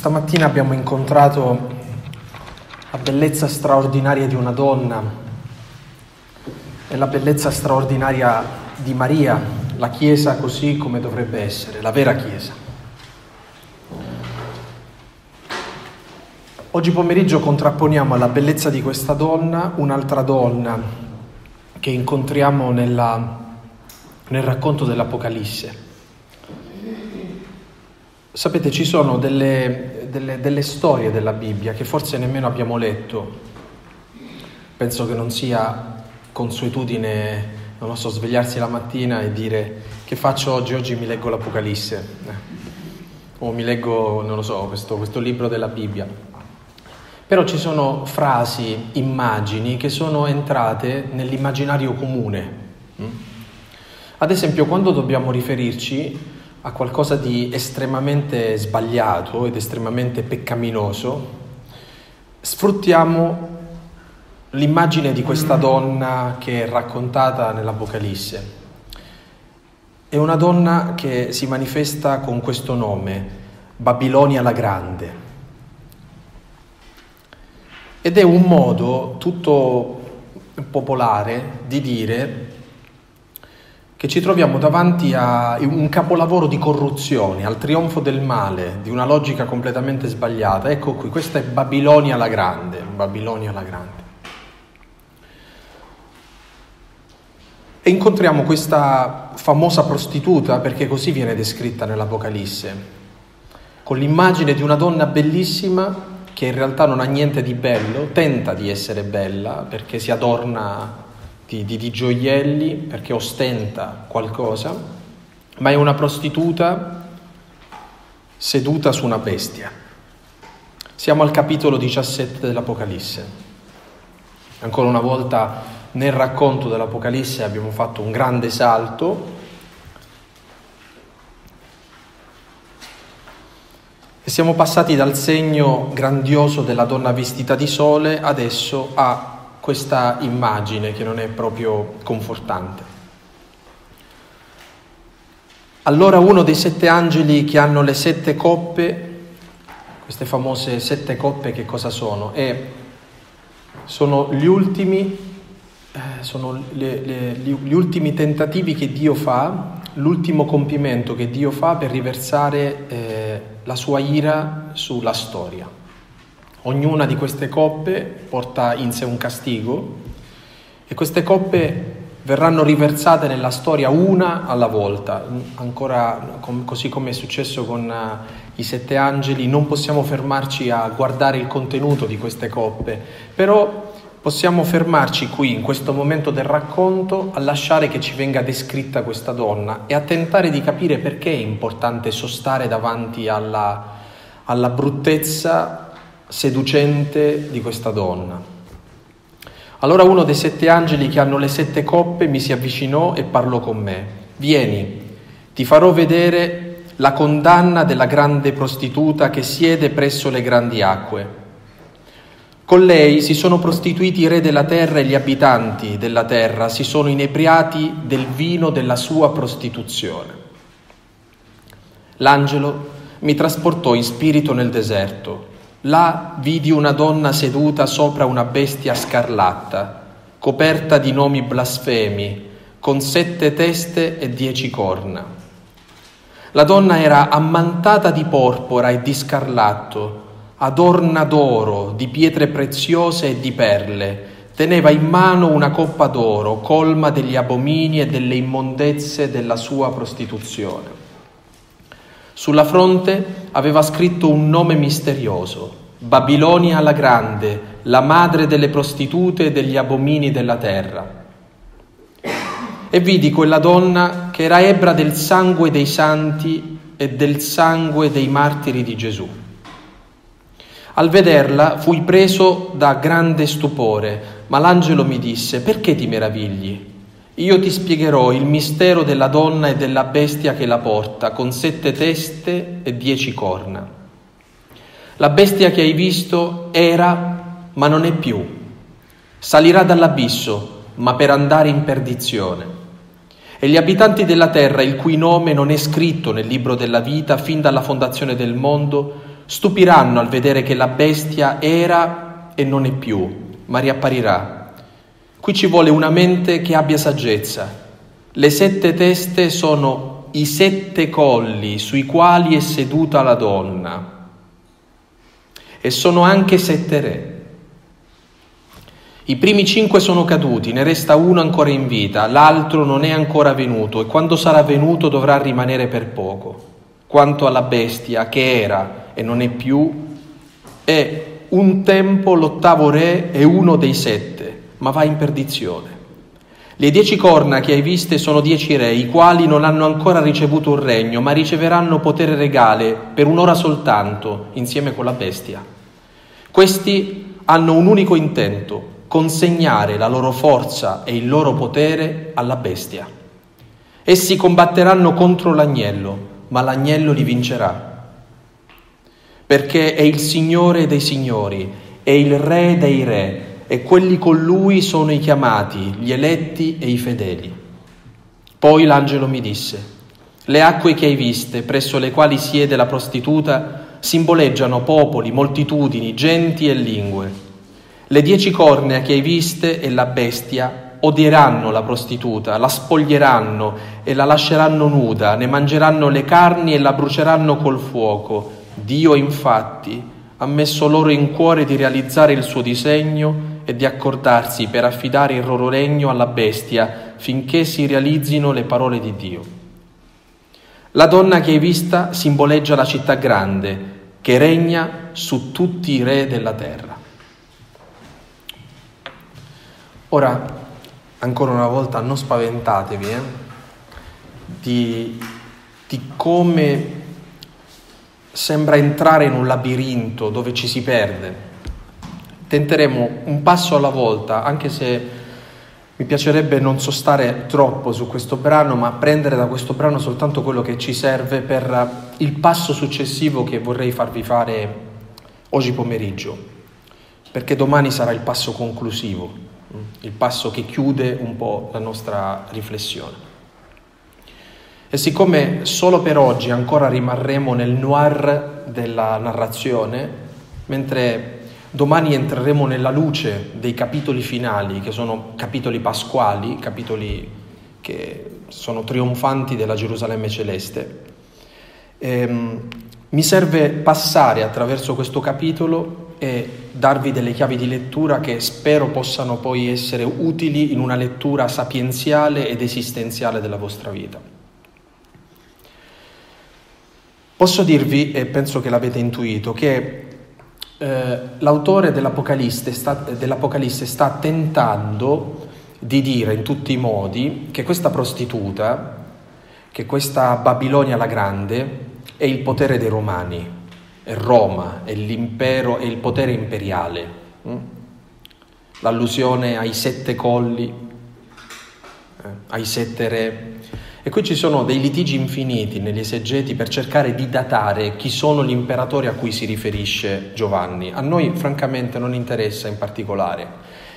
Questa mattina abbiamo incontrato la bellezza straordinaria di una donna e la bellezza straordinaria di Maria, la Chiesa così come dovrebbe essere, la vera Chiesa. Oggi pomeriggio contrapponiamo alla bellezza di questa donna un'altra donna che incontriamo nella, nel racconto dell'Apocalisse. Sapete, ci sono delle, delle, delle, storie della Bibbia che forse nemmeno abbiamo letto. Penso che non sia consuetudine, non lo so, svegliarsi la mattina e dire che faccio oggi? Oggi mi leggo l'Apocalisse. Eh. O mi leggo, non lo so, questo, questo libro della Bibbia. Però ci sono frasi, immagini che sono entrate nell'immaginario comune. Mm? Ad esempio, quando dobbiamo riferirci a qualcosa di estremamente sbagliato ed estremamente peccaminoso, sfruttiamo l'immagine di questa donna che è raccontata nell'Apocalisse. È una donna che si manifesta con questo nome, Babilonia la Grande. Ed è un modo tutto popolare di dire che ci troviamo davanti a un capolavoro di corruzione, al trionfo del male, di una logica completamente sbagliata. Ecco qui, questa è Babilonia la Grande, Babilonia la Grande. E incontriamo questa famosa prostituta, perché così viene descritta nell'Apocalisse, con l'immagine di una donna bellissima che in realtà non ha niente di bello, tenta di essere bella perché si adorna di, di, di gioielli perché ostenta qualcosa, ma è una prostituta seduta su una bestia. Siamo al capitolo 17 dell'Apocalisse. Ancora una volta nel racconto dell'Apocalisse abbiamo fatto un grande salto e siamo passati dal segno grandioso della donna vestita di sole adesso a questa immagine che non è proprio confortante. Allora uno dei sette angeli che hanno le sette coppe, queste famose sette coppe che cosa sono? E sono gli ultimi, eh, sono le, le, gli ultimi tentativi che Dio fa, l'ultimo compimento che Dio fa per riversare eh, la sua ira sulla storia. Ognuna di queste coppe porta in sé un castigo e queste coppe verranno riversate nella storia una alla volta, ancora com- così come è successo con uh, i sette angeli, non possiamo fermarci a guardare il contenuto di queste coppe, però possiamo fermarci qui in questo momento del racconto a lasciare che ci venga descritta questa donna e a tentare di capire perché è importante sostare davanti alla, alla bruttezza seducente di questa donna. Allora uno dei sette angeli che hanno le sette coppe mi si avvicinò e parlò con me. Vieni, ti farò vedere la condanna della grande prostituta che siede presso le grandi acque. Con lei si sono prostituiti i re della terra e gli abitanti della terra, si sono inebriati del vino della sua prostituzione. L'angelo mi trasportò in spirito nel deserto Là vidi una donna seduta sopra una bestia scarlatta, coperta di nomi blasfemi, con sette teste e dieci corna. La donna era ammantata di porpora e di scarlatto, adorna d'oro, di pietre preziose e di perle, teneva in mano una coppa d'oro colma degli abomini e delle immondezze della sua prostituzione. Sulla fronte aveva scritto un nome misterioso, Babilonia la Grande, la madre delle prostitute e degli abomini della terra. E vidi quella donna che era ebra del sangue dei santi e del sangue dei martiri di Gesù. Al vederla fui preso da grande stupore, ma l'angelo mi disse, perché ti meravigli? Io ti spiegherò il mistero della donna e della bestia che la porta, con sette teste e dieci corna. La bestia che hai visto era, ma non è più. Salirà dall'abisso, ma per andare in perdizione. E gli abitanti della terra, il cui nome non è scritto nel libro della vita fin dalla fondazione del mondo, stupiranno al vedere che la bestia era e non è più, ma riapparirà. Qui ci vuole una mente che abbia saggezza. Le sette teste sono i sette colli sui quali è seduta la donna e sono anche sette re. I primi cinque sono caduti, ne resta uno ancora in vita, l'altro non è ancora venuto e quando sarà venuto dovrà rimanere per poco. Quanto alla bestia che era e non è più, è un tempo l'ottavo re e uno dei sette, ma va in perdizione. Le dieci corna che hai viste sono dieci re, i quali non hanno ancora ricevuto un regno, ma riceveranno potere regale per un'ora soltanto, insieme con la bestia. Questi hanno un unico intento, consegnare la loro forza e il loro potere alla bestia. Essi combatteranno contro l'agnello, ma l'agnello li vincerà. Perché è il Signore dei Signori, è il Re dei Re, e quelli con lui sono i chiamati, gli eletti e i fedeli. Poi l'angelo mi disse, le acque che hai viste, presso le quali siede la prostituta, simboleggiano popoli, moltitudini, genti e lingue. Le dieci cornea che hai viste e la bestia odieranno la prostituta, la spoglieranno e la lasceranno nuda, ne mangeranno le carni e la bruceranno col fuoco. Dio infatti ha messo loro in cuore di realizzare il suo disegno e di accordarsi per affidare il loro regno alla bestia finché si realizzino le parole di Dio. La donna che hai vista simboleggia la città grande che regna su tutti i re della terra. Ora, ancora una volta, non spaventatevi eh, di, di come sembra entrare in un labirinto dove ci si perde. Tenteremo un passo alla volta, anche se mi piacerebbe non sostare troppo su questo brano, ma prendere da questo brano soltanto quello che ci serve per il passo successivo che vorrei farvi fare oggi pomeriggio, perché domani sarà il passo conclusivo il passo che chiude un po' la nostra riflessione. E siccome solo per oggi ancora rimarremo nel noir della narrazione, mentre domani entreremo nella luce dei capitoli finali, che sono capitoli pasquali, capitoli che sono trionfanti della Gerusalemme celeste, ehm, mi serve passare attraverso questo capitolo e darvi delle chiavi di lettura che spero possano poi essere utili in una lettura sapienziale ed esistenziale della vostra vita. Posso dirvi, e penso che l'avete intuito, che eh, l'autore dell'Apocalisse sta, dell'Apocalisse sta tentando di dire in tutti i modi che questa prostituta, che questa Babilonia la Grande, è il potere dei Romani, è Roma, è l'impero, è il potere imperiale. Mm? L'allusione ai sette colli, eh, ai sette re. E qui ci sono dei litigi infiniti negli esegeti per cercare di datare chi sono gli imperatori a cui si riferisce Giovanni. A noi francamente non interessa in particolare.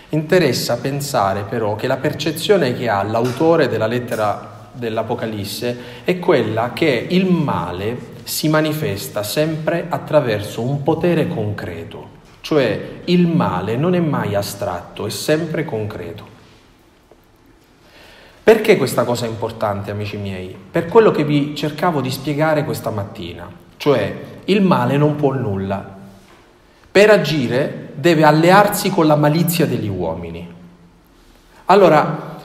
Interessa pensare però che la percezione che ha l'autore della lettera dell'Apocalisse è quella che il male si manifesta sempre attraverso un potere concreto, cioè il male non è mai astratto, è sempre concreto. Perché questa cosa è importante, amici miei? Per quello che vi cercavo di spiegare questa mattina, cioè il male non può nulla. Per agire deve allearsi con la malizia degli uomini. Allora,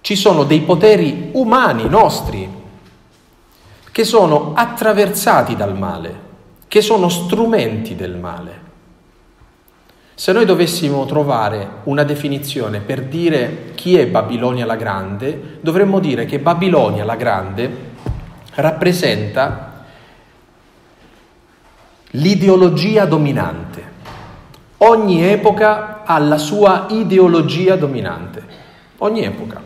ci sono dei poteri umani nostri, che sono attraversati dal male, che sono strumenti del male. Se noi dovessimo trovare una definizione per dire chi è Babilonia la Grande, dovremmo dire che Babilonia la Grande rappresenta l'ideologia dominante. Ogni epoca ha la sua ideologia dominante. Ogni epoca.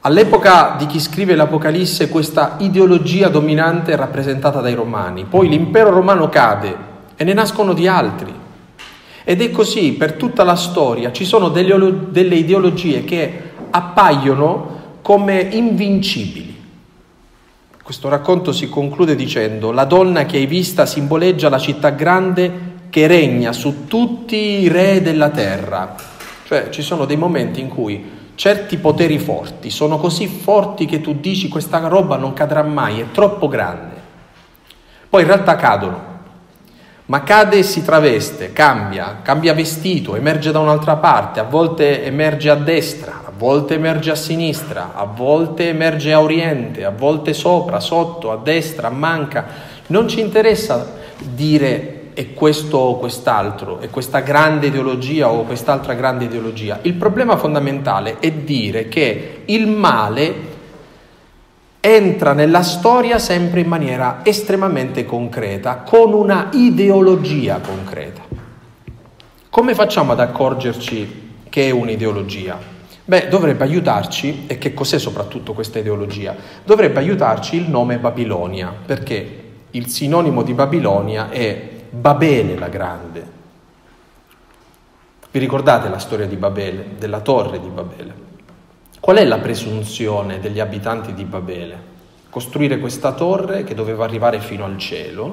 All'epoca di chi scrive l'Apocalisse questa ideologia dominante è rappresentata dai romani, poi l'impero romano cade e ne nascono di altri. Ed è così per tutta la storia, ci sono delle, ideologie che appaiono come invincibili, Questo racconto si conclude dicendo la donna che hai vista simboleggia la città grande che regna su tutti i re della terra. Cioè ci sono dei momenti in cui certi poteri forti sono così forti che tu dici questa roba non cadrà mai, è troppo grande. Poi in realtà cadono, ma cade e si traveste, cambia, cambia vestito, emerge da un'altra parte, a volte emerge a destra, a volte emerge a sinistra, a volte emerge a oriente, a volte sopra, sotto, a destra, manca. Non ci interessa dire è questo o quest'altro, è questa grande ideologia o quest'altra grande ideologia. Il problema fondamentale è dire che il male entra nella storia sempre in maniera estremamente concreta, con una ideologia concreta. Come facciamo ad accorgerci che è un'ideologia? Beh, dovrebbe aiutarci, e che cos'è soprattutto questa ideologia? Dovrebbe aiutarci il nome Babilonia, perché il sinonimo di Babilonia è Babele la grande. Vi ricordate la storia di Babele, della torre di Babele? Qual è la presunzione degli abitanti di Babele? Costruire questa torre che doveva arrivare fino al cielo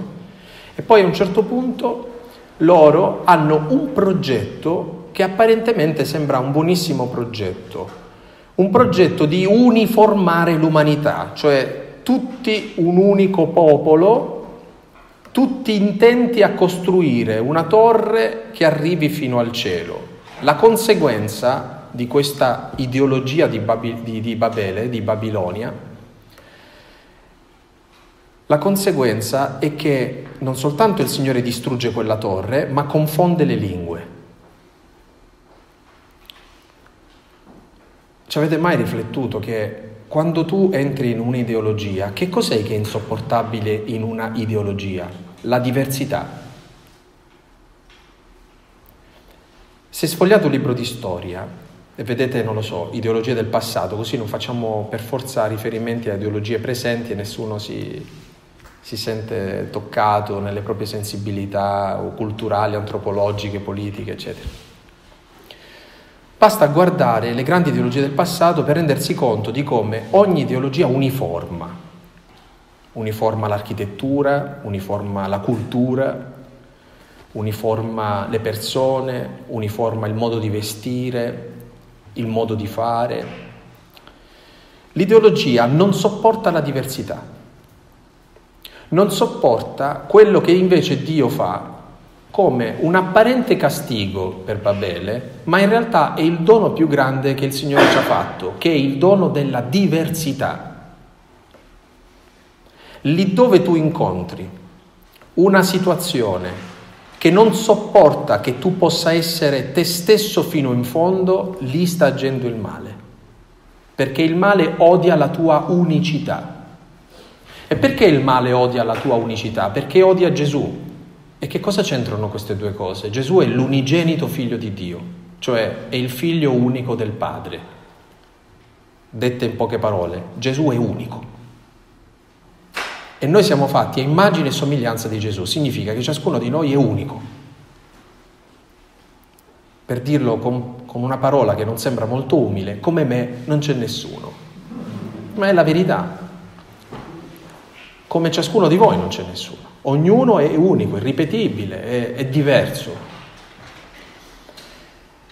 e poi a un certo punto loro hanno un progetto che apparentemente sembra un buonissimo progetto, un progetto di uniformare l'umanità, cioè tutti un unico popolo tutti intenti a costruire una torre che arrivi fino al cielo. La conseguenza di questa ideologia di, Babi- di, di Babele, di Babilonia, la conseguenza è che non soltanto il Signore distrugge quella torre, ma confonde le lingue. Ci avete mai riflettuto che quando tu entri in un'ideologia, che cos'è che è insopportabile in una ideologia? La diversità. Se sfogliate un libro di storia e vedete, non lo so, ideologie del passato, così non facciamo per forza riferimenti a ideologie presenti e nessuno si, si sente toccato nelle proprie sensibilità culturali, antropologiche, politiche, eccetera. Basta guardare le grandi ideologie del passato per rendersi conto di come ogni ideologia uniforma, uniforma l'architettura, uniforma la cultura, uniforma le persone, uniforma il modo di vestire, il modo di fare. L'ideologia non sopporta la diversità, non sopporta quello che invece Dio fa come un apparente castigo per Babele, ma in realtà è il dono più grande che il Signore ci ha fatto, che è il dono della diversità. Lì dove tu incontri una situazione che non sopporta che tu possa essere te stesso fino in fondo, lì sta agendo il male, perché il male odia la tua unicità. E perché il male odia la tua unicità? Perché odia Gesù, e che cosa c'entrano queste due cose? Gesù è l'unigenito figlio di Dio, cioè è il figlio unico del Padre. Dette in poche parole, Gesù è unico. E noi siamo fatti a immagine e somiglianza di Gesù, significa che ciascuno di noi è unico. Per dirlo con, con una parola che non sembra molto umile, come me non c'è nessuno. Ma è la verità. Come ciascuno di voi non c'è nessuno. Ognuno è unico, è ripetibile, è, è diverso.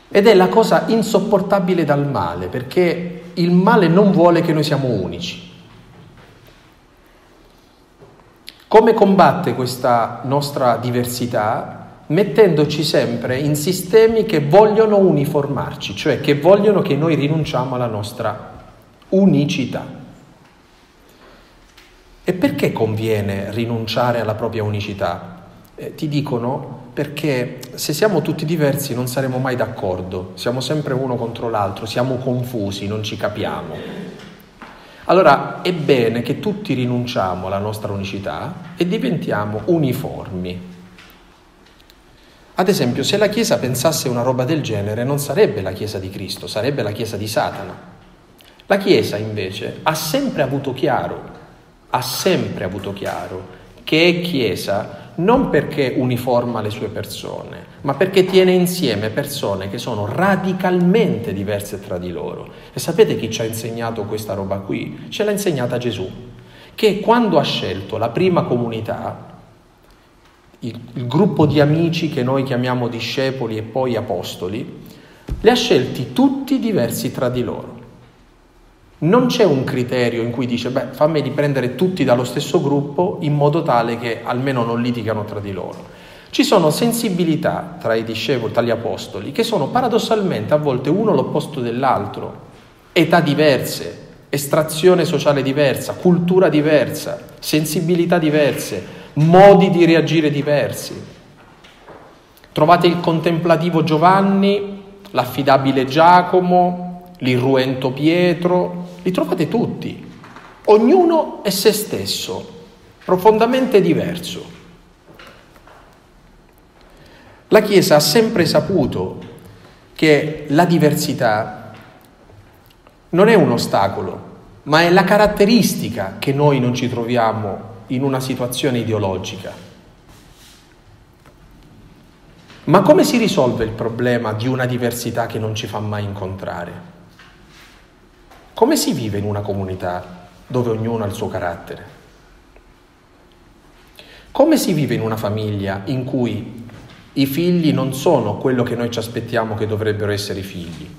Ed è la cosa insopportabile dal male, perché il male non vuole che noi siamo unici. Come combatte questa nostra diversità? Mettendoci sempre in sistemi che vogliono uniformarci, cioè che vogliono che noi rinunciamo alla nostra unicità. E perché conviene rinunciare alla propria unicità? Eh, ti dicono perché se siamo tutti diversi non saremo mai d'accordo, siamo sempre uno contro l'altro, siamo confusi, non ci capiamo. Allora è bene che tutti rinunciamo alla nostra unicità e diventiamo uniformi. Ad esempio, se la Chiesa pensasse una roba del genere, non sarebbe la Chiesa di Cristo, sarebbe la Chiesa di Satana. La Chiesa invece ha sempre avuto chiaro ha sempre avuto chiaro che è Chiesa non perché uniforma le sue persone, ma perché tiene insieme persone che sono radicalmente diverse tra di loro. E sapete chi ci ha insegnato questa roba qui? Ce l'ha insegnata Gesù. che quando ha scelto la prima comunità, il, il gruppo di amici che noi chiamiamo discepoli e poi apostoli, li ha scelti tutti diversi tra di loro. Non c'è un criterio in cui dice, beh, fammi riprendere tutti dallo stesso gruppo in modo tale che almeno non litigano tra di loro. Ci sono sensibilità tra i discepoli, tra gli apostoli, che sono paradossalmente a volte uno l'opposto dell'altro, età diverse, estrazione sociale diversa, cultura diversa, sensibilità diverse, modi di reagire diversi. Trovate il contemplativo Giovanni, l'affidabile Giacomo, l'irruento Pietro, li trovate tutti. Ognuno è se stesso, profondamente diverso. La Chiesa ha sempre saputo che la diversità non è un ostacolo, ma è la caratteristica che noi non ci troviamo in una situazione ideologica. Ma come si risolve il problema di una diversità che non ci fa mai incontrare? Come si vive in una comunità dove ognuno ha il suo carattere? Come si vive in una famiglia in cui i figli non sono quello che noi ci aspettiamo che dovrebbero essere i figli?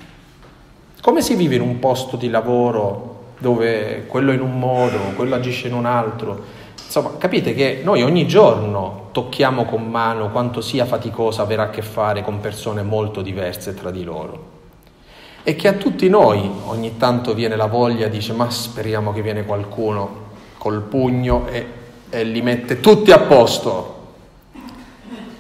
Come si vive in un posto di lavoro dove quello in un modo, quello agisce in un altro? Insomma, capite che noi ogni giorno tocchiamo con mano quanto sia faticosa avere a che fare con persone molto diverse tra di loro. E che a tutti noi ogni tanto viene la voglia, dice ma speriamo che viene qualcuno col pugno e, e li mette tutti a posto.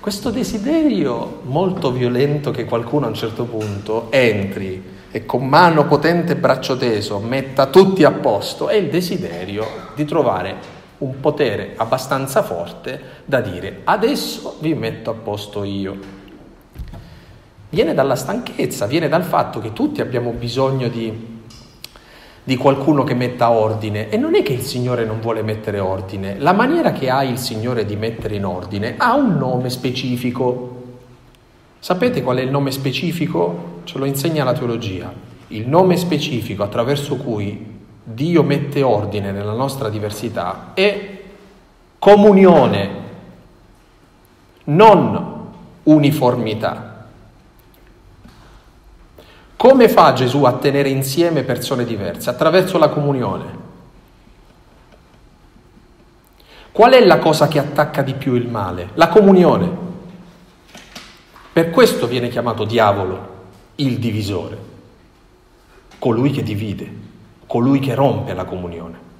Questo desiderio molto violento che qualcuno a un certo punto entri e con mano potente e braccio teso metta tutti a posto è il desiderio di trovare un potere abbastanza forte da dire adesso vi metto a posto io. Viene dalla stanchezza, viene dal fatto che tutti abbiamo bisogno di, di qualcuno che metta ordine e non è che il Signore non vuole mettere ordine, la maniera che ha il Signore di mettere in ordine ha un nome specifico. Sapete qual è il nome specifico? Ce lo insegna la teologia. Il nome specifico attraverso cui Dio mette ordine nella nostra diversità è comunione, non uniformità. Come fa Gesù a tenere insieme persone diverse? Attraverso la comunione. Qual è la cosa che attacca di più il male? La comunione. Per questo viene chiamato diavolo, il divisore, colui che divide colui che rompe la comunione.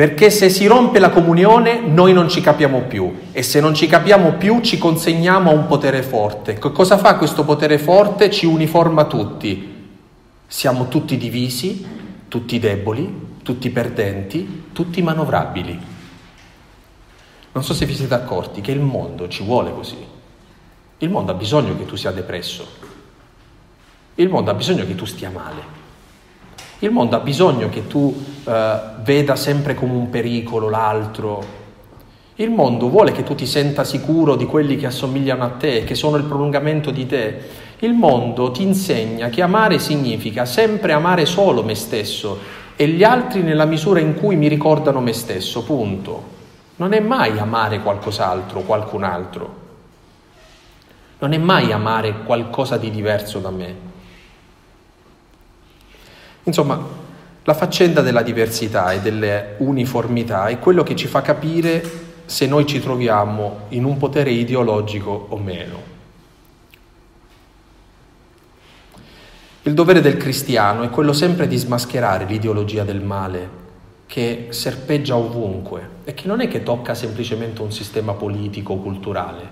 Perché se si rompe la comunione noi non ci capiamo più e se non ci capiamo più ci consegniamo a un potere forte. Che cosa fa questo potere forte? Ci uniforma tutti. Siamo tutti divisi, tutti deboli, tutti perdenti, tutti manovrabili. Non so se vi siete accorti che il mondo ci vuole così. Il mondo ha bisogno che tu sia depresso. Il mondo ha bisogno che tu stia male. Il mondo ha bisogno che tu eh, veda sempre come un pericolo l'altro. Il mondo vuole che tu ti senta sicuro di quelli che assomigliano a te, che sono il prolungamento di te. Il mondo ti insegna che amare significa sempre amare solo me stesso e gli altri nella misura in cui mi ricordano me stesso, punto. Non è mai amare qualcos'altro, qualcun altro. Non è mai amare qualcosa di diverso da me. Insomma, la faccenda della diversità e delle uniformità è quello che ci fa capire se noi ci troviamo in un potere ideologico o meno. Il dovere del cristiano è quello sempre di smascherare l'ideologia del male che serpeggia ovunque e che non è che tocca semplicemente un sistema politico o culturale,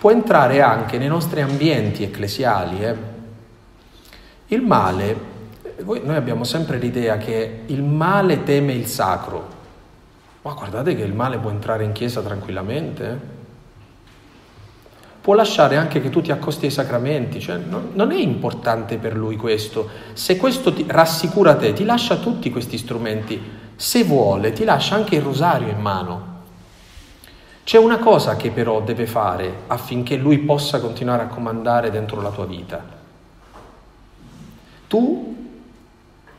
può entrare anche nei nostri ambienti ecclesiali. Eh? Il male voi, noi abbiamo sempre l'idea che il male teme il sacro, ma guardate che il male può entrare in chiesa tranquillamente, può lasciare anche che tu ti accosti ai sacramenti, cioè non, non, è importante per lui questo. Se questo ti rassicura te, ti lascia tutti questi strumenti, se vuole ti lascia anche il rosario in mano. C'è una cosa che però deve fare affinché lui possa continuare a comandare dentro la tua vita. Tu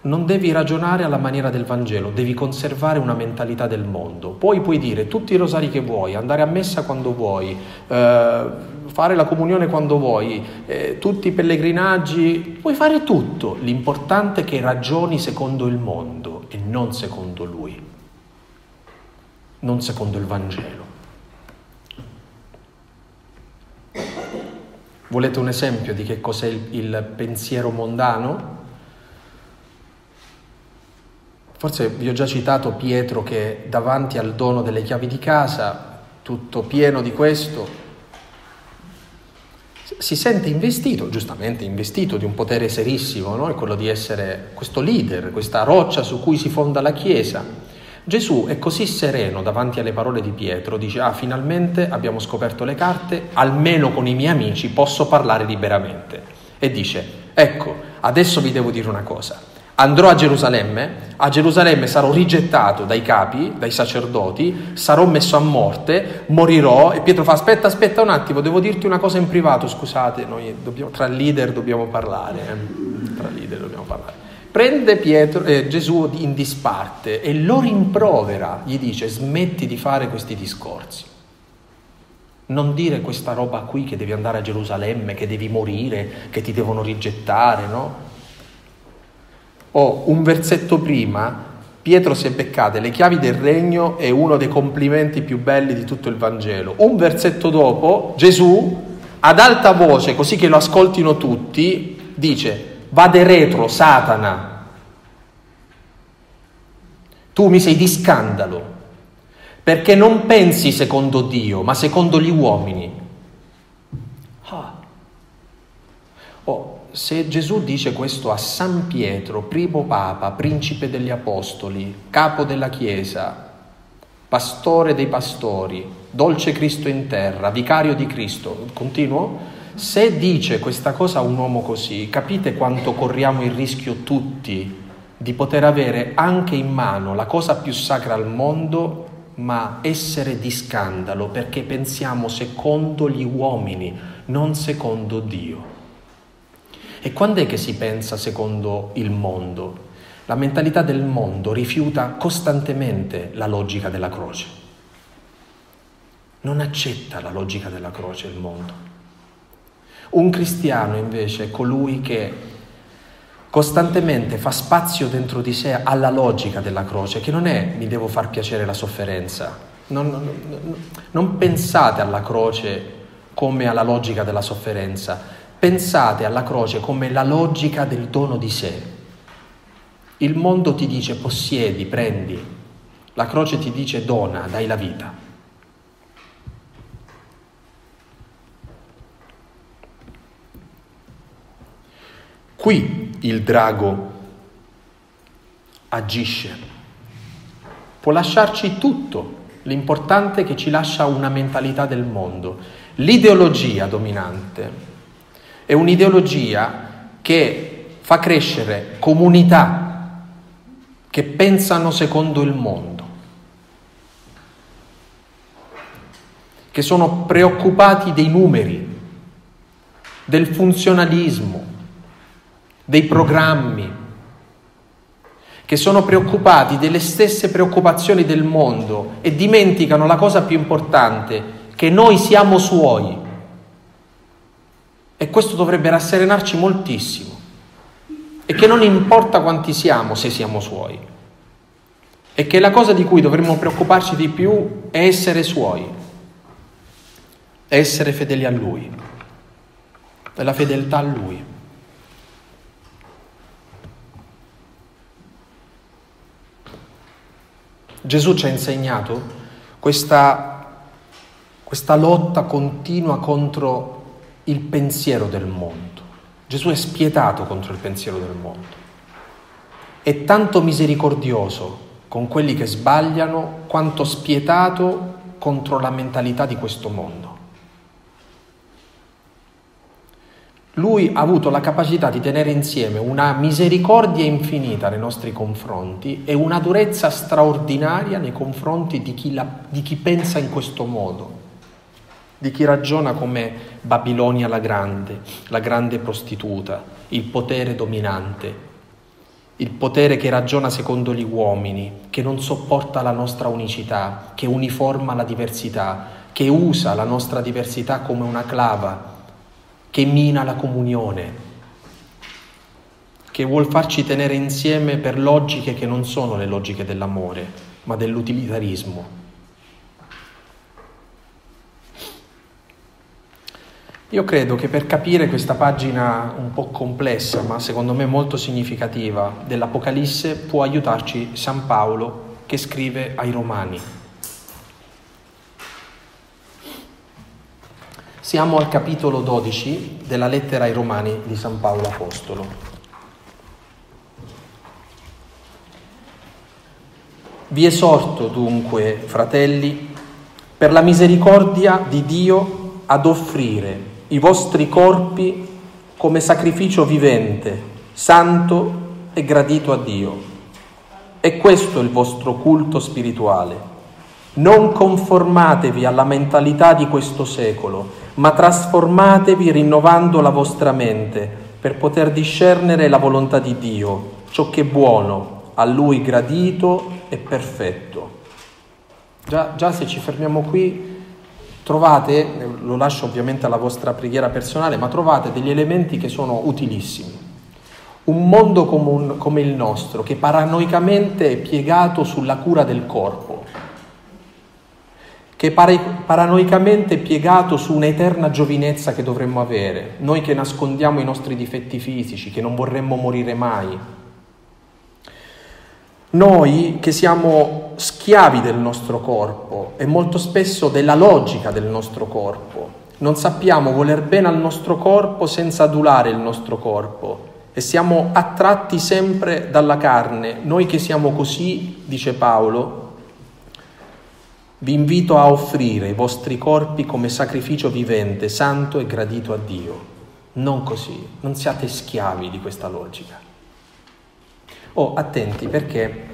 non devi ragionare alla maniera del Vangelo, devi conservare una mentalità del mondo. Poi puoi dire tutti i rosari che vuoi, andare a messa quando vuoi, eh, fare la comunione quando vuoi, eh, tutti i pellegrinaggi, puoi fare tutto. L'importante è che ragioni secondo il mondo e non secondo lui, non secondo il Vangelo. Volete un esempio di che cos'è il, il pensiero mondano? Forse vi ho già citato Pietro che davanti al dono delle chiavi di casa, tutto pieno di questo, si sente investito, giustamente investito, di un potere serissimo, no? è quello di essere questo leader, questa roccia su cui si fonda la Chiesa. Gesù è così sereno davanti alle parole di Pietro, dice, ah, finalmente abbiamo scoperto le carte, almeno con i miei amici posso parlare liberamente. E dice, ecco, adesso vi devo dire una cosa, andrò a Gerusalemme, a Gerusalemme sarò rigettato dai capi, dai sacerdoti, sarò messo a morte, morirò e Pietro fa aspetta, aspetta un attimo, devo dirti una cosa in privato, scusate, noi dobbiamo, tra leader dobbiamo parlare, eh? tra leader dobbiamo parlare. Prende Pietro, eh, Gesù in disparte e lo rimprovera, gli dice smetti di fare questi discorsi. Non dire questa roba qui che devi andare a Gerusalemme, che devi morire, che ti devono rigettare, no? O un versetto prima, Pietro si è beccate le chiavi del regno è uno dei complimenti più belli di tutto il Vangelo. Un versetto dopo, Gesù, ad alta voce, così che lo ascoltino tutti, dice, vade retro, Satana, tu mi sei di scandalo, perché non pensi secondo Dio, ma secondo gli uomini. Ah. Oh, se Gesù dice questo a San Pietro, primo papa, principe degli apostoli, capo della Chiesa, pastore dei pastori, dolce Cristo in terra, vicario di Cristo, continuo? Se dice questa cosa a un uomo così, capite quanto corriamo il rischio tutti di poter avere anche in mano la cosa più sacra al mondo, ma essere di scandalo perché pensiamo secondo gli uomini, non secondo Dio. E quando è che si pensa secondo il mondo? La mentalità del mondo rifiuta costantemente la logica della croce. Non accetta la logica della croce il mondo. Un cristiano invece è colui che costantemente fa spazio dentro di sé alla logica della croce, che non è mi devo far piacere la sofferenza. Non, non, non pensate alla croce come alla logica della sofferenza, Pensate alla croce come la logica del dono di sé. Il mondo ti dice possiedi, prendi, la croce ti dice dona, dai la vita. Qui il drago agisce, può lasciarci tutto, l'importante è che ci lascia una mentalità del mondo, l'ideologia dominante è un'ideologia che fa crescere comunità che pensano secondo il mondo, che sono preoccupati dei numeri, del funzionalismo, dei programmi, che sono preoccupati delle stesse preoccupazioni del mondo e dimenticano la cosa più importante, che noi siamo suoi. E questo dovrebbe rasserenarci moltissimo. E che non importa quanti siamo se siamo suoi. E che la cosa di cui dovremmo preoccuparci di più è essere suoi. È essere fedeli a Lui. È la fedeltà a Lui. Gesù ci ha insegnato questa, questa lotta continua contro il pensiero del mondo. Gesù è spietato contro il pensiero del mondo. È tanto misericordioso con quelli che sbagliano quanto spietato contro la mentalità di questo mondo. Lui ha avuto la capacità di tenere insieme una misericordia infinita nei nostri confronti e una durezza straordinaria nei confronti di chi, la, di chi pensa in questo modo di chi ragiona come Babilonia la grande, la grande prostituta, il potere dominante. il potere che ragiona secondo gli uomini, che non sopporta la nostra unicità, che uniforma la diversità, che usa la nostra diversità come una clava, che mina la comunione, che vuol farci tenere insieme per logiche che non sono le logiche dell'amore, ma dell'utilitarismo. Io credo che per capire questa pagina un po' complessa, ma secondo me molto significativa, dell'Apocalisse può aiutarci San Paolo che scrive ai Romani. Siamo al capitolo 12 della lettera ai Romani di San Paolo Apostolo. Vi esorto dunque, fratelli, per la misericordia di Dio ad offrire i vostri corpi come sacrificio vivente, santo e gradito a Dio. È questo il vostro culto spirituale. Non conformatevi alla mentalità di questo secolo, ma trasformatevi rinnovando la vostra mente per poter discernere la volontà di Dio, ciò che è buono, a Lui gradito e perfetto. Già, già se ci fermiamo qui trovate, lo lascio ovviamente alla vostra preghiera personale, ma trovate degli elementi che sono utilissimi. Un mondo come, come il nostro, che paranoicamente è piegato sulla cura del corpo, che paranoicamente è piegato su un'eterna giovinezza che dovremmo avere, noi che nascondiamo i nostri difetti fisici, che non vorremmo morire mai, noi che siamo schiavi del nostro corpo e molto spesso della logica del nostro corpo, non sappiamo voler bene al nostro corpo senza adulare il nostro corpo e siamo attratti sempre dalla carne. Noi che siamo così, dice Paolo, vi invito a offrire i vostri corpi come sacrificio vivente, santo e gradito a Dio. Non così, non siate schiavi di questa logica. Oh, attenti perché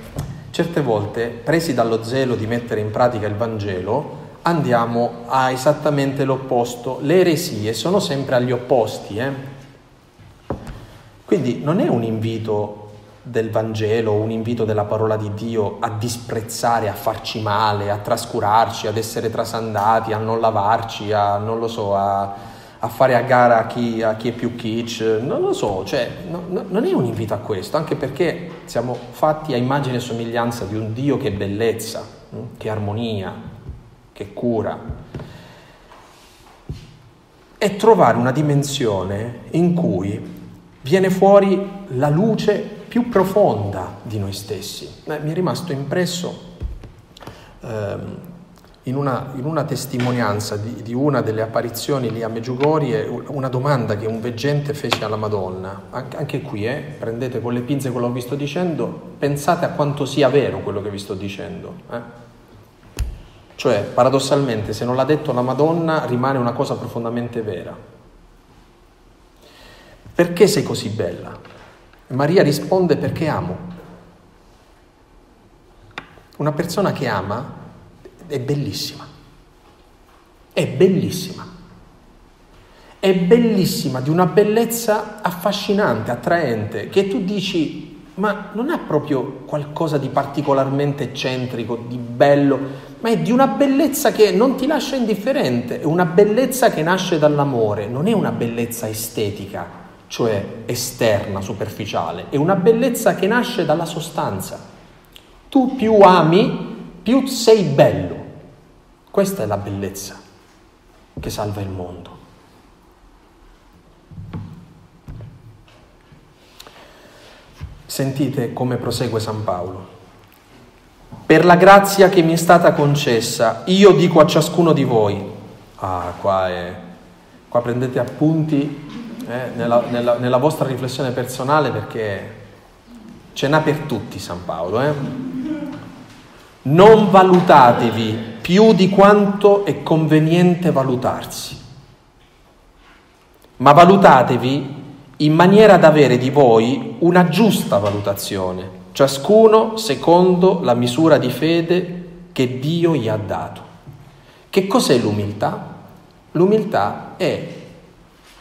certe volte, presi dallo zelo di mettere in pratica il Vangelo, andiamo a esattamente l'opposto. Le eresie sono sempre agli opposti. Eh? Quindi non è un invito del Vangelo, un invito della parola di Dio a disprezzare, a farci male, a trascurarci, ad essere trasandati, a non lavarci, a non lo so, a a fare a gara a chi, a chi è più kitsch, non lo so, cioè, no, no, non è un invito a questo, anche perché siamo fatti a immagine e somiglianza di un Dio che è bellezza, hm, che è armonia, che cura. È trovare una dimensione in cui viene fuori la luce più profonda di noi stessi. Mi è rimasto impresso ehm, in una, in una testimonianza di, di, una delle apparizioni lì a Meggiugorie, una domanda che un veggente fece alla Madonna. Anche, anche qui, eh, prendete con le pinze quello che vi sto dicendo, pensate a quanto sia vero quello che vi sto dicendo. Eh? Cioè, paradossalmente, se non l'ha detto la Madonna, rimane una cosa profondamente vera. Perché sei così bella? Maria risponde perché amo. Una persona che ama è bellissima. È bellissima. È bellissima, di una bellezza affascinante, attraente, che tu dici, ma non è proprio qualcosa di particolarmente eccentrico, di bello, ma è di una bellezza che non ti lascia indifferente, è una bellezza che nasce dall'amore, non è una bellezza estetica, cioè esterna, superficiale, è una bellezza che nasce dalla sostanza. Tu più ami, più sei bello. Questa è la bellezza che salva il mondo. Sentite come prosegue San Paolo. Per la grazia che mi è stata concessa, io dico a ciascuno di voi, ah, qua, è, qua prendete appunti eh, nella, nella, nella, vostra riflessione personale perché ce n'ha per tutti San Paolo. Eh? Non valutatevi più di quanto è conveniente valutarsi. Ma valutatevi in maniera da avere di voi una giusta valutazione, ciascuno secondo la misura di fede che Dio gli ha dato. Che cos'è l'umiltà? L'umiltà è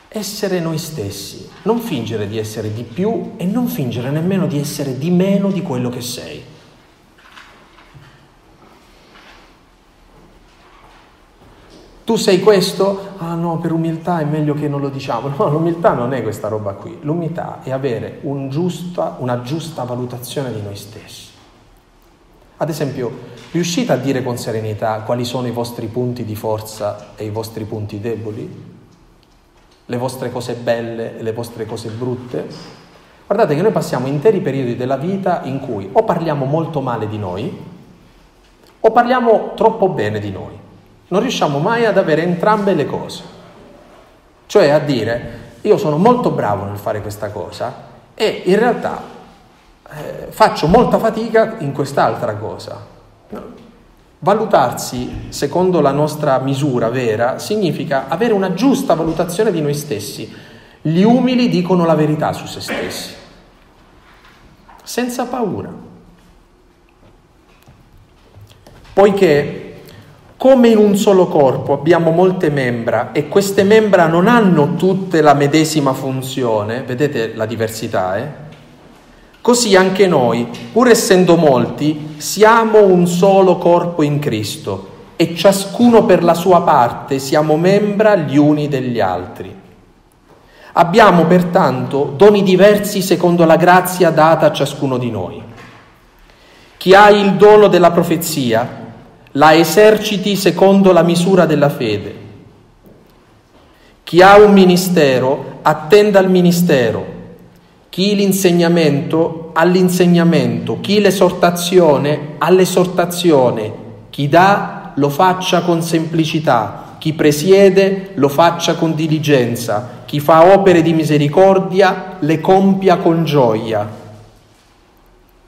essere noi stessi, non fingere di essere di più e non fingere nemmeno di essere di meno di quello che sei. Tu sei questo? Ah no, per umiltà è meglio che non lo diciamo. No, l'umiltà non è questa roba qui. L'umiltà è avere un giusta, una giusta valutazione di noi stessi. Ad esempio, riuscite a dire con serenità quali sono i vostri punti di forza e i vostri punti deboli? Le vostre cose belle e le vostre cose brutte? Guardate che noi passiamo interi periodi della vita in cui o parliamo molto male di noi o parliamo troppo bene di noi non riusciamo mai ad avere entrambe le cose. Cioè a dire, io sono molto bravo nel fare questa cosa e in realtà eh, faccio molta fatica in quest'altra cosa. Valutarsi secondo la nostra misura vera significa avere una giusta valutazione di noi stessi. Gli umili dicono la verità su se stessi, senza paura. Poiché come in un solo corpo abbiamo molte membra e queste membra non hanno tutte la medesima funzione, vedete la diversità, eh? Così anche noi, pur essendo molti, siamo un solo corpo in Cristo e ciascuno per la sua parte siamo membra gli uni degli altri. Abbiamo pertanto doni diversi secondo la grazia data a ciascuno di noi. Chi ha il dono della profezia, la eserciti secondo la misura della fede. Chi ha un ministero attenda al ministero, chi l'insegnamento all'insegnamento, chi l'esortazione all'esortazione, chi dà lo faccia con semplicità, chi presiede lo faccia con diligenza, chi fa opere di misericordia le compia con gioia.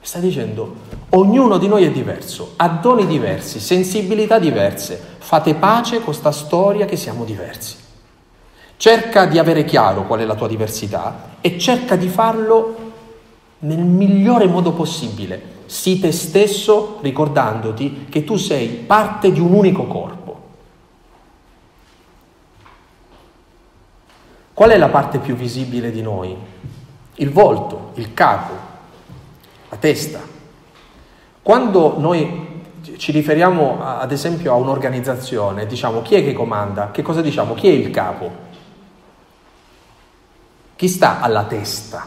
Sta dicendo, ognuno di noi è diverso, ha doni diversi, sensibilità diverse. Fate pace con questa storia che siamo diversi. Cerca di avere chiaro qual è la tua diversità e cerca di farlo nel migliore modo possibile. Sii te stesso ricordandoti che tu sei parte di un unico corpo. Qual è la parte più visibile di noi? Il volto, il capo, la testa. Quando noi ci riferiamo ad esempio a un'organizzazione, diciamo chi è che comanda? Che cosa diciamo? Chi è il capo? Chi sta alla testa?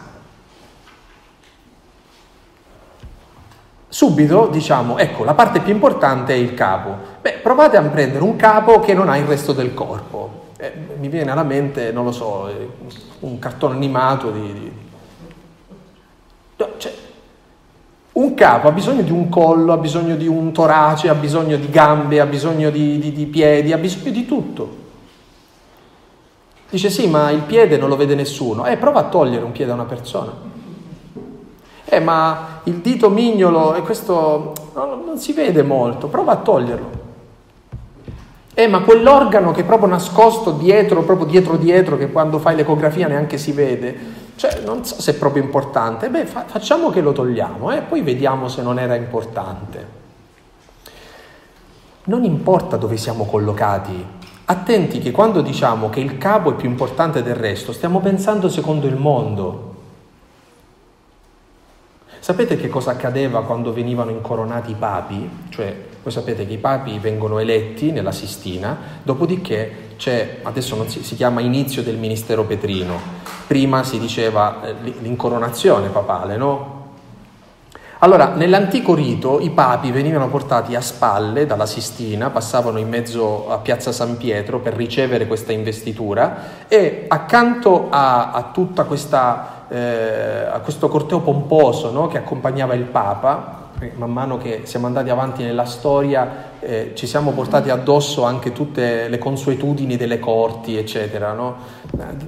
Subito diciamo, ecco, la parte più importante è il capo. Beh, provate a prendere un capo che non ha il resto del corpo. Eh, mi viene alla mente, non lo so, eh, un cartone animato di... di... Cioè, un capo ha bisogno di un collo, ha bisogno di un torace, ha bisogno di gambe, ha bisogno di, di, di piedi, ha bisogno di tutto. Dice sì, ma il piede non lo vede nessuno. Eh, prova a togliere un piede a una persona. Eh, ma il dito mignolo, e questo no, non si vede molto, prova a toglierlo. Eh, ma quell'organo che è proprio nascosto dietro, proprio dietro dietro, che quando fai l'ecografia neanche si vede, cioè, non so se è proprio importante. Beh, fa- facciamo che lo togliamo e eh? poi vediamo se non era importante. Non importa dove siamo collocati. Attenti che quando diciamo che il capo è più importante del resto, stiamo pensando secondo il mondo. Sapete che cosa accadeva quando venivano incoronati i papi? Cioè, voi sapete che i papi vengono eletti nella Sistina, dopodiché c'è, adesso si, si, chiama inizio del ministero petrino, prima si diceva eh, l'incoronazione papale, no? Allora, nell'antico rito i papi venivano portati a spalle dalla Sistina, passavano in mezzo a Piazza San Pietro per ricevere questa investitura e accanto a, a tutta eh, questo corteo pomposo no, che accompagnava il Papa, man mano che siamo andati avanti nella storia eh, ci siamo portati addosso anche tutte le consuetudini delle corti, eccetera. No?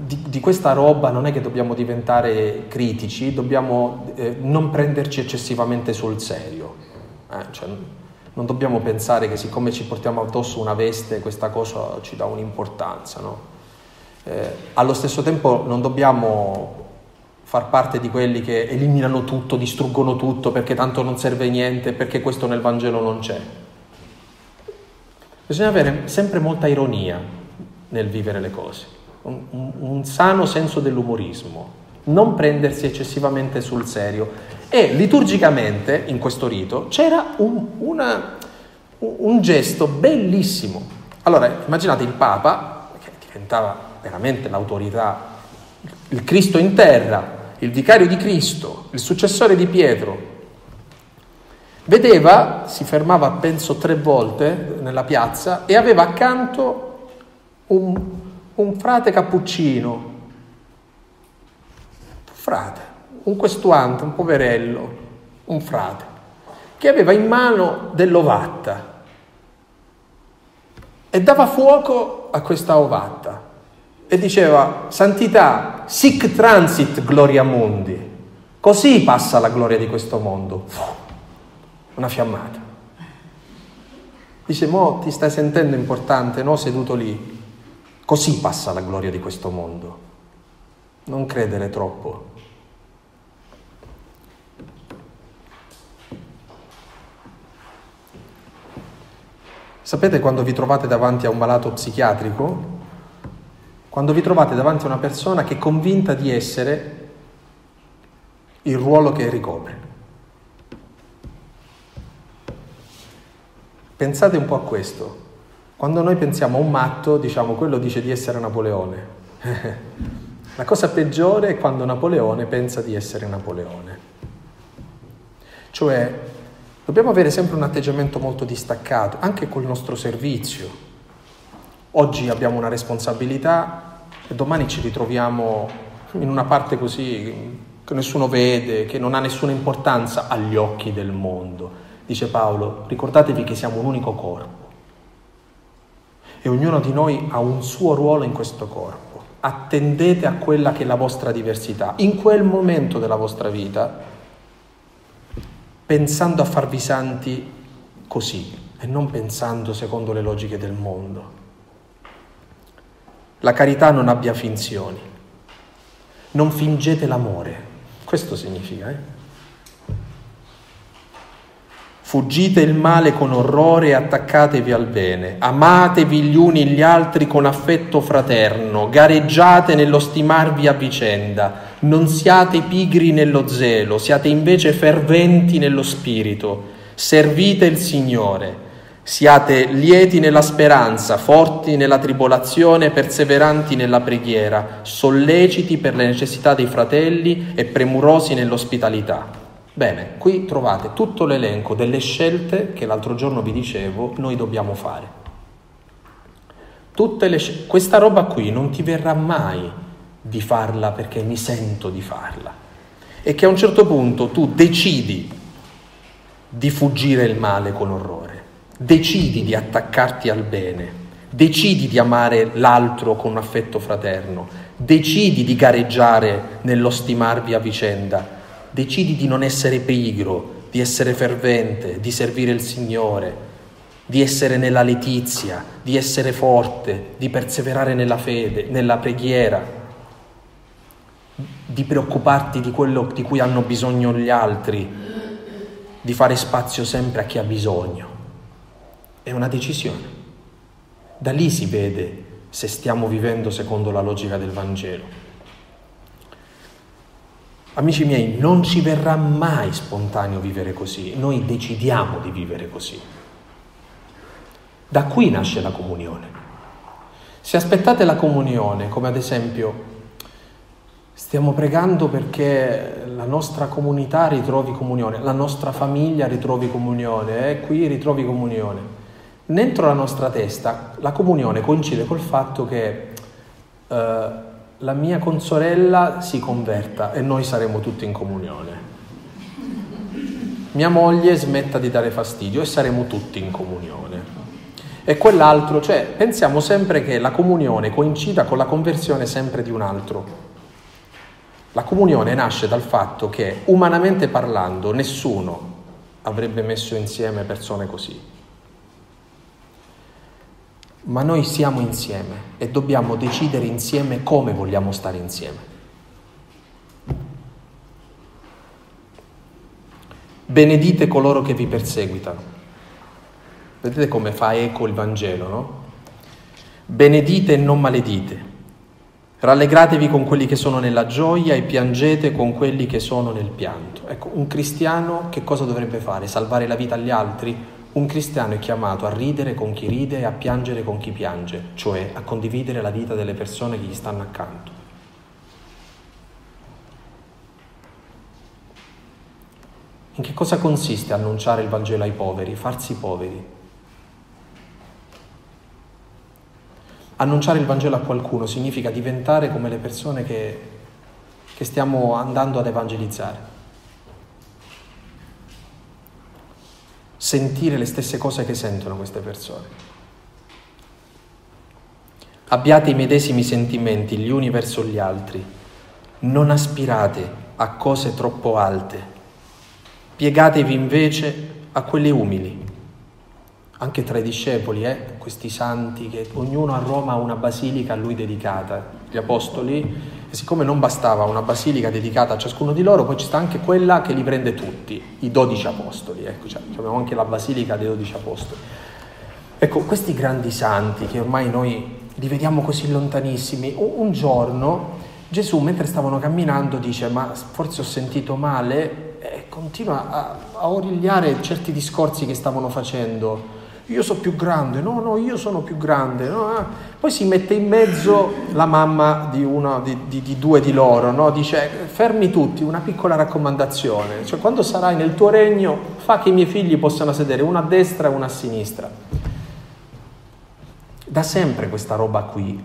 Di, di, questa roba non è che dobbiamo diventare critici, dobbiamo eh, non prenderci eccessivamente sul serio. Eh, cioè, non dobbiamo pensare che siccome ci portiamo addosso una veste questa cosa ci dà un'importanza. No? Eh, allo stesso tempo non dobbiamo far parte di quelli che eliminano tutto, distruggono tutto perché tanto non serve niente, perché questo nel Vangelo non c'è. Bisogna avere sempre molta ironia nel vivere le cose. un, un, un sano senso dell'umorismo, non prendersi eccessivamente sul serio. E liturgicamente, in questo rito, c'era un, una, un gesto bellissimo. Allora, immaginate il Papa, che diventava veramente l'autorità, il Cristo in terra, il vicario di Cristo, il successore di Pietro, vedeva, si fermava penso tre volte nella piazza e aveva accanto un, un frate cappuccino, un frate, un questuante, un poverello, un frate, che aveva in mano dell'ovatta e dava fuoco a questa ovatta e diceva, santità, sic transit gloria mundi, così passa la gloria di questo mondo. Una fiammata. Dice, mo ti stai sentendo importante, no? Seduto lì. Così passa la gloria di questo mondo. Non credere troppo. Sapete quando vi trovate davanti a un malato psichiatrico? Quando vi trovate davanti a una persona che è convinta di essere il ruolo che ricopre. Pensate un po' a questo. Quando noi pensiamo a un matto, diciamo quello dice di essere Napoleone. La cosa peggiore è quando Napoleone pensa di essere Napoleone. Cioè, dobbiamo avere sempre un atteggiamento molto distaccato, anche col nostro servizio. Oggi abbiamo una responsabilità e domani ci ritroviamo in una parte così che nessuno vede, che non ha nessuna importanza agli occhi del mondo. Dice Paolo, ricordatevi che siamo un unico corpo e ognuno di noi ha un suo ruolo in questo corpo. Attendete a quella che è la vostra diversità. In quel momento della vostra vita, pensando a farvi santi così e non pensando secondo le logiche del mondo. La carità non abbia finzioni. Non fingete l'amore. Questo significa, eh? Fuggite il male con orrore e attaccatevi al bene. Amatevi gli uni gli altri con affetto fraterno. Gareggiate nello stimarvi a vicenda. Non siate pigri nello zelo, siate invece ferventi nello spirito. Servite il Signore. Siate lieti nella speranza, forti nella tribolazione, perseveranti nella preghiera, solleciti per le necessità dei fratelli e premurosi nell'ospitalità. Bene, qui trovate tutto l'elenco delle scelte che l'altro giorno vi dicevo noi dobbiamo fare. Tutte le, questa roba qui non ti verrà mai di farla perché mi sento di farla. E che a un certo punto tu decidi di fuggire il male con orrore decidi di attaccarti al bene, decidi di amare l'altro con affetto fraterno, decidi di gareggiare nello stimarvi a vicenda, decidi di non essere pigro, di essere fervente, di servire il Signore, di essere nella letizia, di essere forte, di perseverare nella fede, nella preghiera, di preoccuparti di quello di cui hanno bisogno gli altri, di fare spazio sempre a chi ha bisogno. È una decisione. Da lì si vede se stiamo vivendo secondo la logica del Vangelo. Amici miei, non ci verrà mai spontaneo vivere così, noi decidiamo di vivere così. Da qui nasce la comunione. Se aspettate la comunione, come ad esempio stiamo pregando perché la nostra comunità ritrovi comunione, la nostra famiglia ritrovi comunione, eh, qui ritrovi comunione dentro la nostra testa la comunione coincide col fatto che eh, la mia consorella si converta e noi saremo tutti in comunione. Mia moglie smetta di dare fastidio e saremo tutti in comunione. E quell'altro, cioè pensiamo sempre che la comunione coincida con la conversione sempre di un altro. La comunione nasce dal fatto che, umanamente parlando, nessuno avrebbe messo insieme persone così ma noi siamo insieme e dobbiamo decidere insieme come vogliamo stare insieme. Benedite coloro che vi perseguitano. Vedete come fa eco il Vangelo, no? Benedite e non maledite. Rallegratevi con quelli che sono nella gioia e piangete con quelli che sono nel pianto. Ecco, un cristiano che cosa dovrebbe fare? Salvare la vita agli altri? Un cristiano è chiamato a ridere con chi ride e a piangere con chi piange, cioè a condividere la vita delle persone che gli stanno accanto. In che cosa consiste annunciare il Vangelo ai poveri, farsi poveri? Annunciare il Vangelo a qualcuno significa diventare come le persone che, che stiamo andando ad evangelizzare. Sentire le stesse cose che sentono queste persone. Abbiate i medesimi sentimenti gli uni verso gli altri. Non aspirate a cose troppo alte Piegatevi invece a quelle umili, anche tra i discepoli, eh? questi santi, che ognuno a Roma ha una basilica a lui dedicata, gli apostoli, e siccome non bastava una basilica dedicata a ciascuno di loro, poi ci sta anche quella che li prende tutti, i dodici apostoli, ecco, cioè, abbiamo anche la basilica dei dodici apostoli. Ecco, questi grandi santi che ormai noi li vediamo così lontanissimi, un giorno Gesù mentre stavano camminando dice ma forse ho sentito male e continua a, a origliare certi discorsi che stavano facendo. Io sono più grande, no, no, io sono più grande. No, eh. Poi si mette in mezzo la mamma di, una, di, di, di due di loro, no? dice fermi tutti, una piccola raccomandazione, cioè quando sarai nel tuo regno fa che i miei figli possano sedere una a destra e una a sinistra. Da sempre questa roba qui.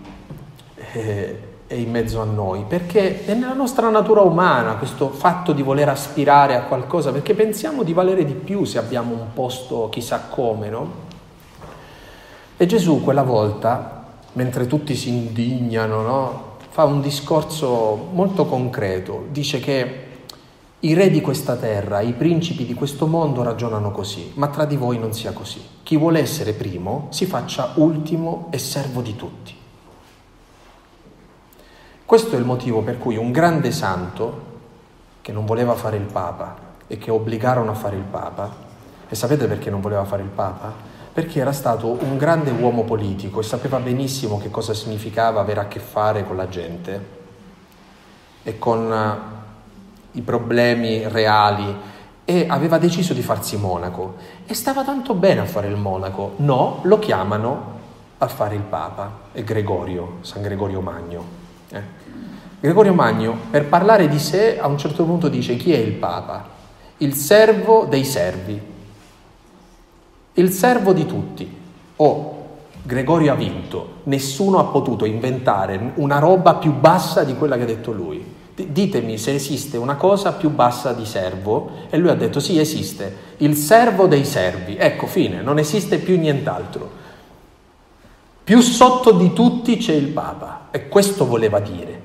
Eh, è in mezzo a noi, perché è nella nostra natura umana questo fatto di voler aspirare a qualcosa, perché pensiamo di valere di più se abbiamo un posto chissà come, no? E Gesù quella volta, mentre tutti si indignano, no? fa un discorso molto concreto, dice che i re di questa terra, i principi di questo mondo ragionano così, ma tra di voi non sia così. Chi vuole essere primo si faccia ultimo e servo di tutti. Questo è il motivo per cui un grande santo, che non voleva fare il Papa e che obbligarono a fare il Papa, e sapete perché non voleva fare il Papa? Perché era stato un grande uomo politico e sapeva benissimo che cosa significava avere a che fare con la gente e con eh, i problemi reali e aveva deciso di farsi monaco e stava tanto bene a fare il monaco. No, lo chiamano a fare il Papa, è Gregorio, San Gregorio Magno. Eh. Gregorio Magno, per parlare di sé, a un certo punto dice chi è il Papa? Il servo dei servi, il servo di tutti. Oh, Gregorio ha vinto, nessuno ha potuto inventare una roba più bassa di quella che ha detto lui. Ditemi se esiste una cosa più bassa di servo e lui ha detto sì esiste, il servo dei servi. Ecco, fine, non esiste più nient'altro. Più sotto di tutti c'è il Papa e questo voleva dire,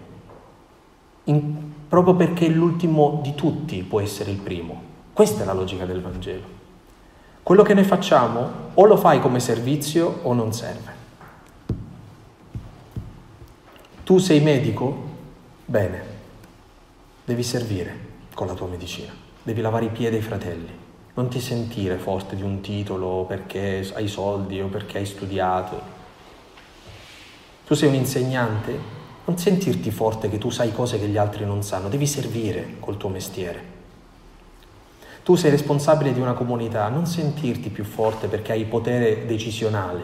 In, proprio perché l'ultimo di tutti può essere il primo. Questa è la logica del Vangelo. Quello che noi facciamo o lo fai come servizio o non serve. Tu sei medico? Bene, devi servire con la tua medicina, devi lavare i piedi ai fratelli, non ti sentire forte di un titolo perché hai soldi o perché hai studiato, tu sei un insegnante, non sentirti forte che tu sai cose che gli altri non sanno, devi servire col tuo mestiere. Tu sei responsabile di una comunità, non sentirti più forte perché hai potere decisionale.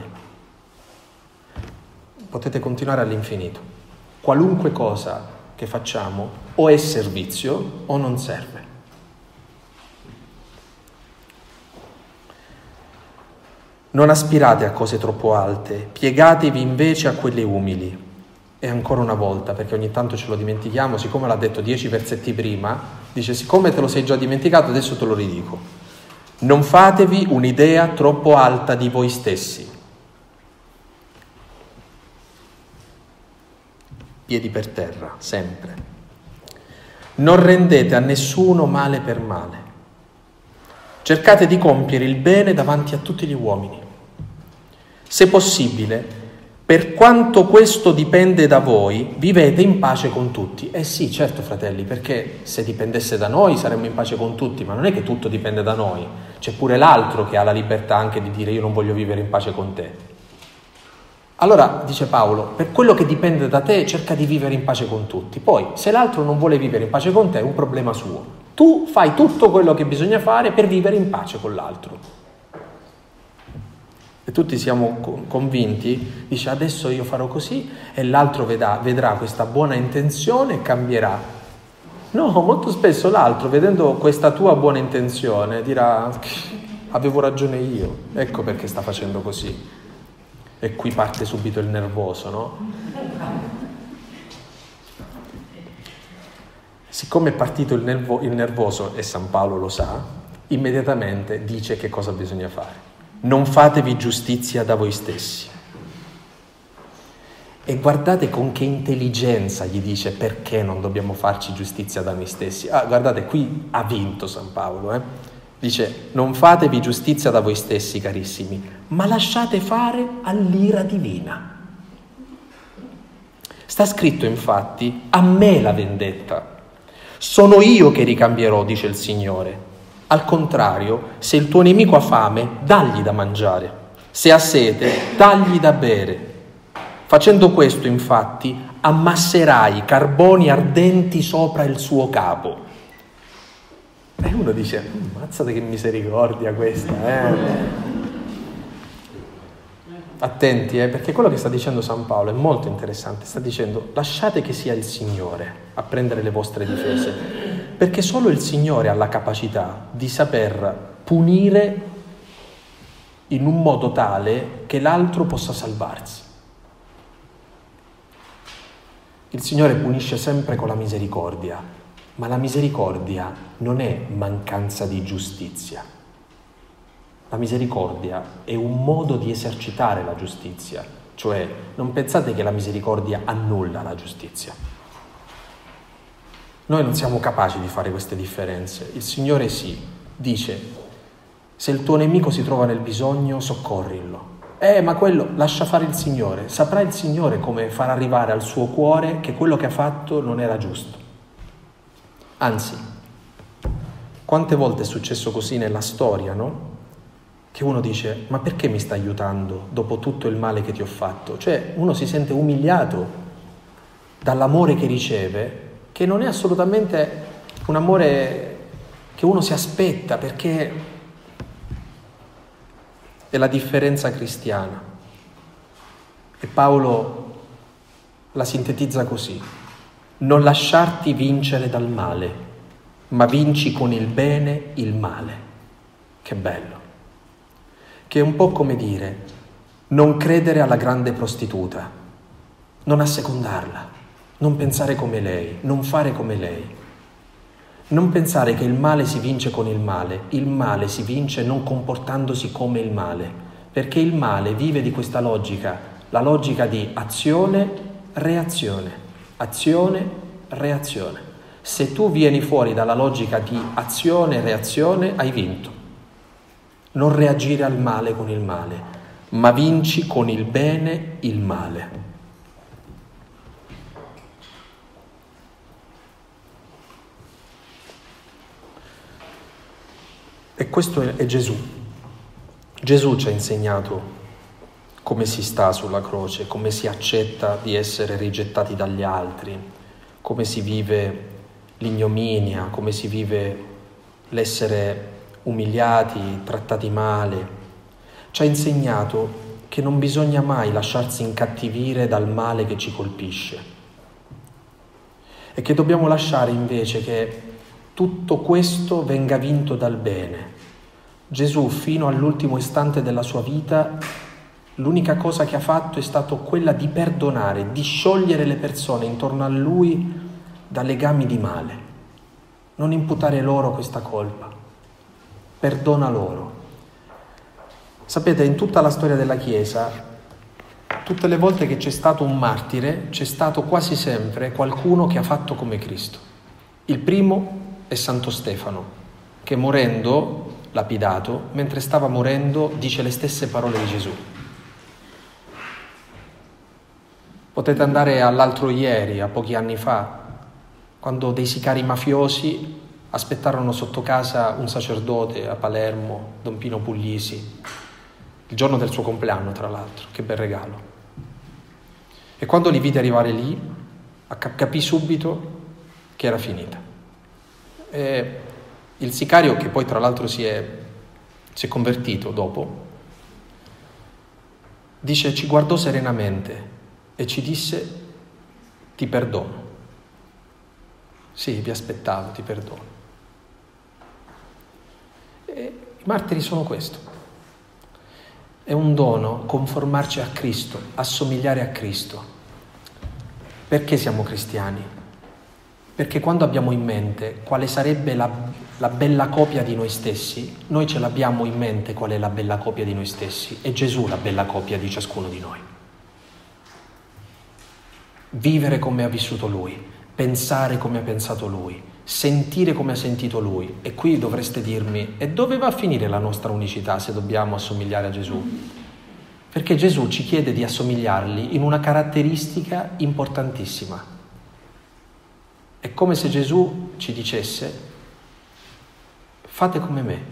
Potete continuare all'infinito. Qualunque cosa che facciamo o è servizio o non serve. Non aspirate a cose troppo alte, piegatevi invece a quelle umili. E ancora una volta, perché ogni tanto ce lo dimentichiamo, siccome l'ha detto dieci versetti prima, dice siccome te lo sei già dimenticato, adesso te lo ridico. Non fatevi un'idea troppo alta di voi stessi. Piedi per terra, sempre. Non rendete a nessuno male per male. Cercate di compiere il bene davanti a tutti gli uomini. Se possibile, per quanto questo dipende da voi, vivete in pace con tutti. Eh sì, certo fratelli, perché se dipendesse da noi saremmo in pace con tutti, ma non è che tutto dipende da noi, c'è pure l'altro che ha la libertà anche di dire io non voglio vivere in pace con te. Allora, dice Paolo, per quello che dipende da te cerca di vivere in pace con tutti. Poi, se l'altro non vuole vivere in pace con te, è un problema suo. Tu fai tutto quello che bisogna fare per vivere in pace con l'altro. E tutti siamo convinti, dice adesso io farò così e l'altro vedrà, vedrà questa buona intenzione e cambierà. No, molto spesso l'altro, vedendo questa tua buona intenzione, dirà avevo ragione io, ecco perché sta facendo così. E qui parte subito il nervoso, no? Siccome è partito il, nervo, il nervoso, e San Paolo lo sa, immediatamente dice che cosa bisogna fare non fatevi giustizia da voi stessi. E guardate con che intelligenza gli dice perché non dobbiamo farci giustizia da noi stessi. Ah, guardate, qui ha vinto San Paolo. Eh? Dice, non fatevi giustizia da voi stessi, carissimi, ma lasciate fare all'ira divina. Sta scritto infatti, a me la vendetta. Sono io che ricambierò, dice il Signore. Al contrario, se il tuo nemico ha fame, dagli da mangiare. Se ha sete, dagli da bere. Facendo questo, infatti, ammasserai carboni ardenti sopra il suo capo. E uno dice, mazzate che misericordia questa, eh? Attenti, eh, perché quello che sta dicendo San Paolo è molto interessante. Sta dicendo, lasciate che sia il Signore a prendere le vostre difese perché solo il Signore ha la capacità di saper punire in un modo tale che l'altro possa salvarsi. Il Signore punisce sempre con la misericordia, ma la misericordia non è mancanza di giustizia. La misericordia è un modo di esercitare la giustizia, cioè non pensate che la misericordia annulla la giustizia. Noi non siamo capaci di fare queste differenze. Il Signore sì, dice, se il tuo nemico si trova nel bisogno, soccorrillo. Eh, ma quello lascia fare il Signore. Saprà il Signore come far arrivare al suo cuore che quello che ha fatto non era giusto. Anzi, quante volte è successo così nella storia, no? Che uno dice, ma perché mi sta aiutando dopo tutto il male che ti ho fatto? Cioè, uno si sente umiliato dall'amore che riceve che non è assolutamente un amore che uno si aspetta perché è la differenza cristiana. E Paolo la sintetizza così, non lasciarti vincere dal male, ma vinci con il bene il male. Che bello. Che è un po' come dire, non credere alla grande prostituta, non assecondarla non pensare come lei, non fare come lei. Non pensare che il male si vince con il male, il male si vince non comportandosi come il male, perché il male vive di questa logica, la logica di azione, reazione, azione, reazione. Se tu vieni fuori dalla logica di azione, reazione, hai vinto. Non reagire al male con il male, ma vinci con il bene il male. E questo è Gesù. Gesù ci ha insegnato come si sta sulla croce, come si accetta di essere rigettati dagli altri, come si vive l'ignominia, come si vive l'essere umiliati, trattati male. Ci ha insegnato che non bisogna mai lasciarsi incattivire dal male che ci colpisce e che dobbiamo lasciare invece che tutto questo venga vinto dal bene. Gesù fino all'ultimo istante della sua vita l'unica cosa che ha fatto è stato quella di perdonare, di sciogliere le persone intorno a lui da legami di male. Non imputare loro questa colpa. Perdona loro. Sapete, in tutta la storia della Chiesa, tutte le volte che c'è stato un martire, c'è stato quasi sempre qualcuno che ha fatto come Cristo. Il primo è Santo Stefano, che morendo, lapidato, mentre stava morendo, dice le stesse parole di Gesù. Potete andare all'altro ieri, a pochi anni fa, quando dei sicari mafiosi aspettarono sotto casa un sacerdote a Palermo, Don Pino Puglisi, il giorno del suo compleanno, tra l'altro, che bel regalo. E quando li vide arrivare lì, capì subito che era finita. E il sicario, che poi tra l'altro si è, si è convertito dopo, dice, ci guardò serenamente e ci disse, ti perdono. Sì, vi aspettavo, ti perdono. E I martiri sono questo. È un dono conformarci a Cristo, assomigliare a Cristo. Perché siamo cristiani? Perché quando abbiamo in mente quale sarebbe la, la, bella copia di noi stessi, noi ce l'abbiamo in mente qual è la bella copia di noi stessi, è Gesù la bella copia di ciascuno di noi. Vivere come ha vissuto Lui, pensare come ha pensato Lui, sentire come ha sentito Lui. E qui dovreste dirmi, e dove va a finire la nostra unicità se dobbiamo assomigliare a Gesù? Perché Gesù ci chiede di assomigliargli in una caratteristica importantissima. Come se Gesù ci dicesse, fate come me,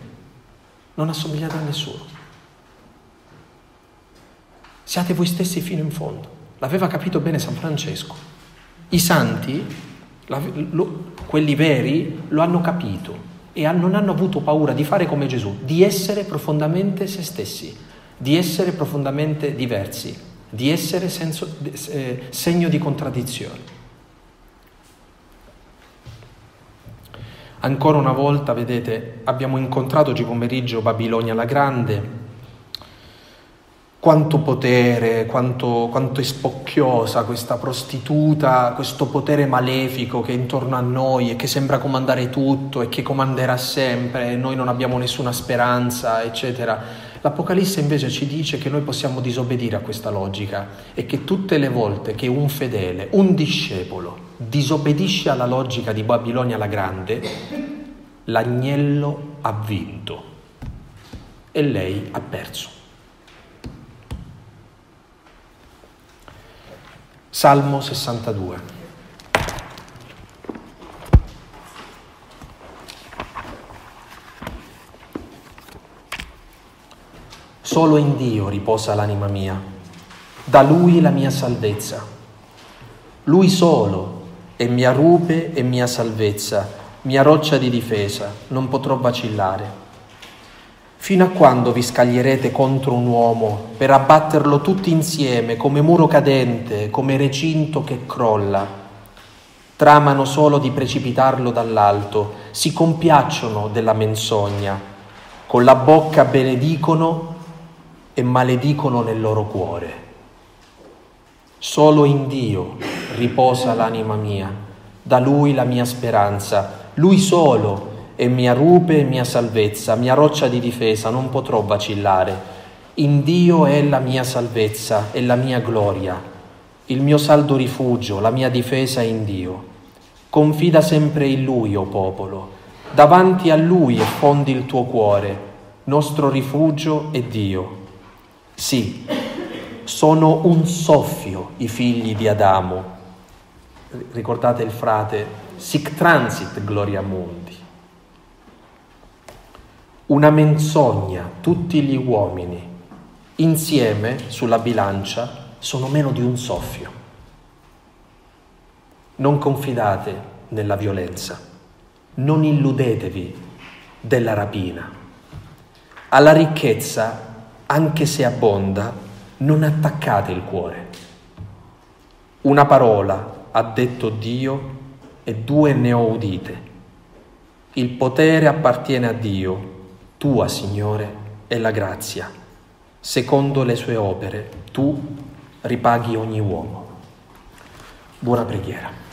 non assomigliate a nessuno. Siate voi stessi fino in fondo. L'aveva capito bene San Francesco. I santi, quelli veri, lo hanno capito e non hanno avuto paura di fare come Gesù, di essere profondamente se stessi di essere profondamente diversi, di essere senso, eh, segno di contraddizione. Ancora una volta, vedete, abbiamo incontrato oggi pomeriggio Babilonia la Grande, quanto potere, quanto, quanto, è spocchiosa questa prostituta, questo potere malefico che è intorno a noi e che sembra comandare tutto e che comanderà sempre e noi non abbiamo nessuna speranza, eccetera. L'Apocalisse invece ci dice che noi possiamo disobbedire a questa logica e che tutte le volte che un fedele, un discepolo, disobbedisce alla logica di Babilonia la Grande, l'agnello ha vinto e lei ha perso. Salmo 62. Solo in Dio riposa l'anima mia, da Lui la mia salvezza. Lui solo è mia rupe e mia salvezza, mia roccia di difesa, non potrò vacillare. Fino a quando vi scaglierete contro un uomo per abbatterlo tutti insieme come muro cadente, come recinto che crolla? Tramano solo di precipitarlo dall'alto, si compiacciono della menzogna, con la bocca benedicono e maledicono nel loro cuore. Solo in Dio riposa l'anima mia, da Lui la mia speranza, Lui solo è mia rupe e mia salvezza, mia roccia di difesa, non potrò vacillare. In Dio è la mia salvezza e la mia gloria, il mio saldo rifugio, la mia difesa in Dio. Confida sempre in Lui, o oh popolo, davanti a Lui effondi il tuo cuore, nostro rifugio è Dio. Sì, sono un soffio i figli di Adamo. Ricordate il frate, sic transit gloria mundi. Una menzogna, tutti gli uomini, insieme sulla bilancia, sono meno di un soffio. Non confidate nella violenza, non illudetevi della rapina. Alla ricchezza anche se abbonda, non attaccate il cuore. Una parola ha detto Dio e due ne ho udite. Il potere appartiene a Dio, tua Signore, è la grazia. Secondo le sue opere, tu ripaghi ogni uomo. Buona preghiera.